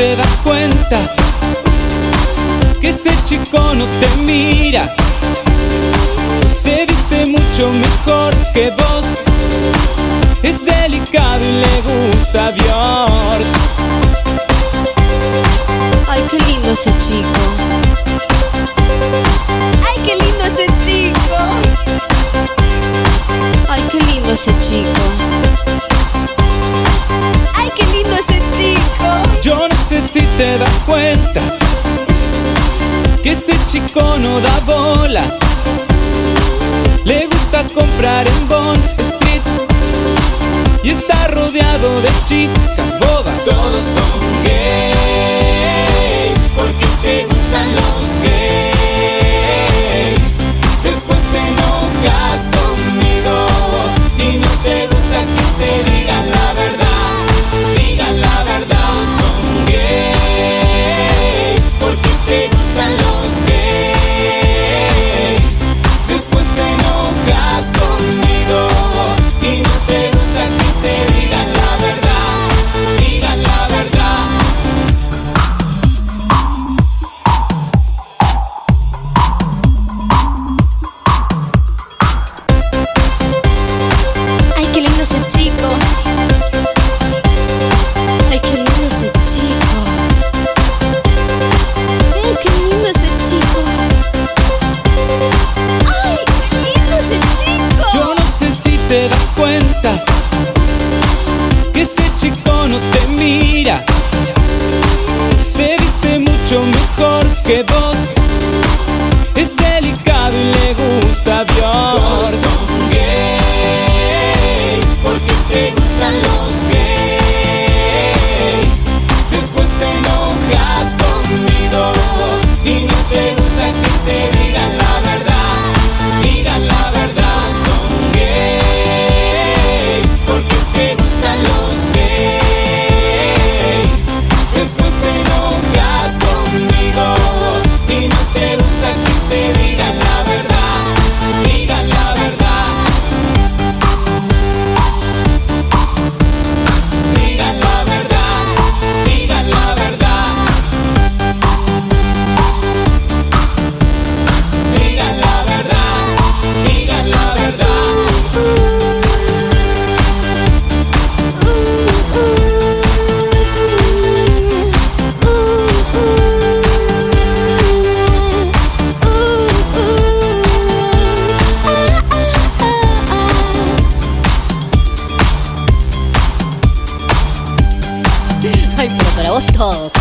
te das cuenta que ese chico no te mira. Se viste mucho mejor que vos. Es delicado y le gusta bien. te das cuenta que ese chico no da bola. Le gusta comprar en Bond Street y está rodeado de chicas te das cuenta que ese chico no te mira. Se viste mucho mejor que vos. Es delicado y le gusta Dios. bottles.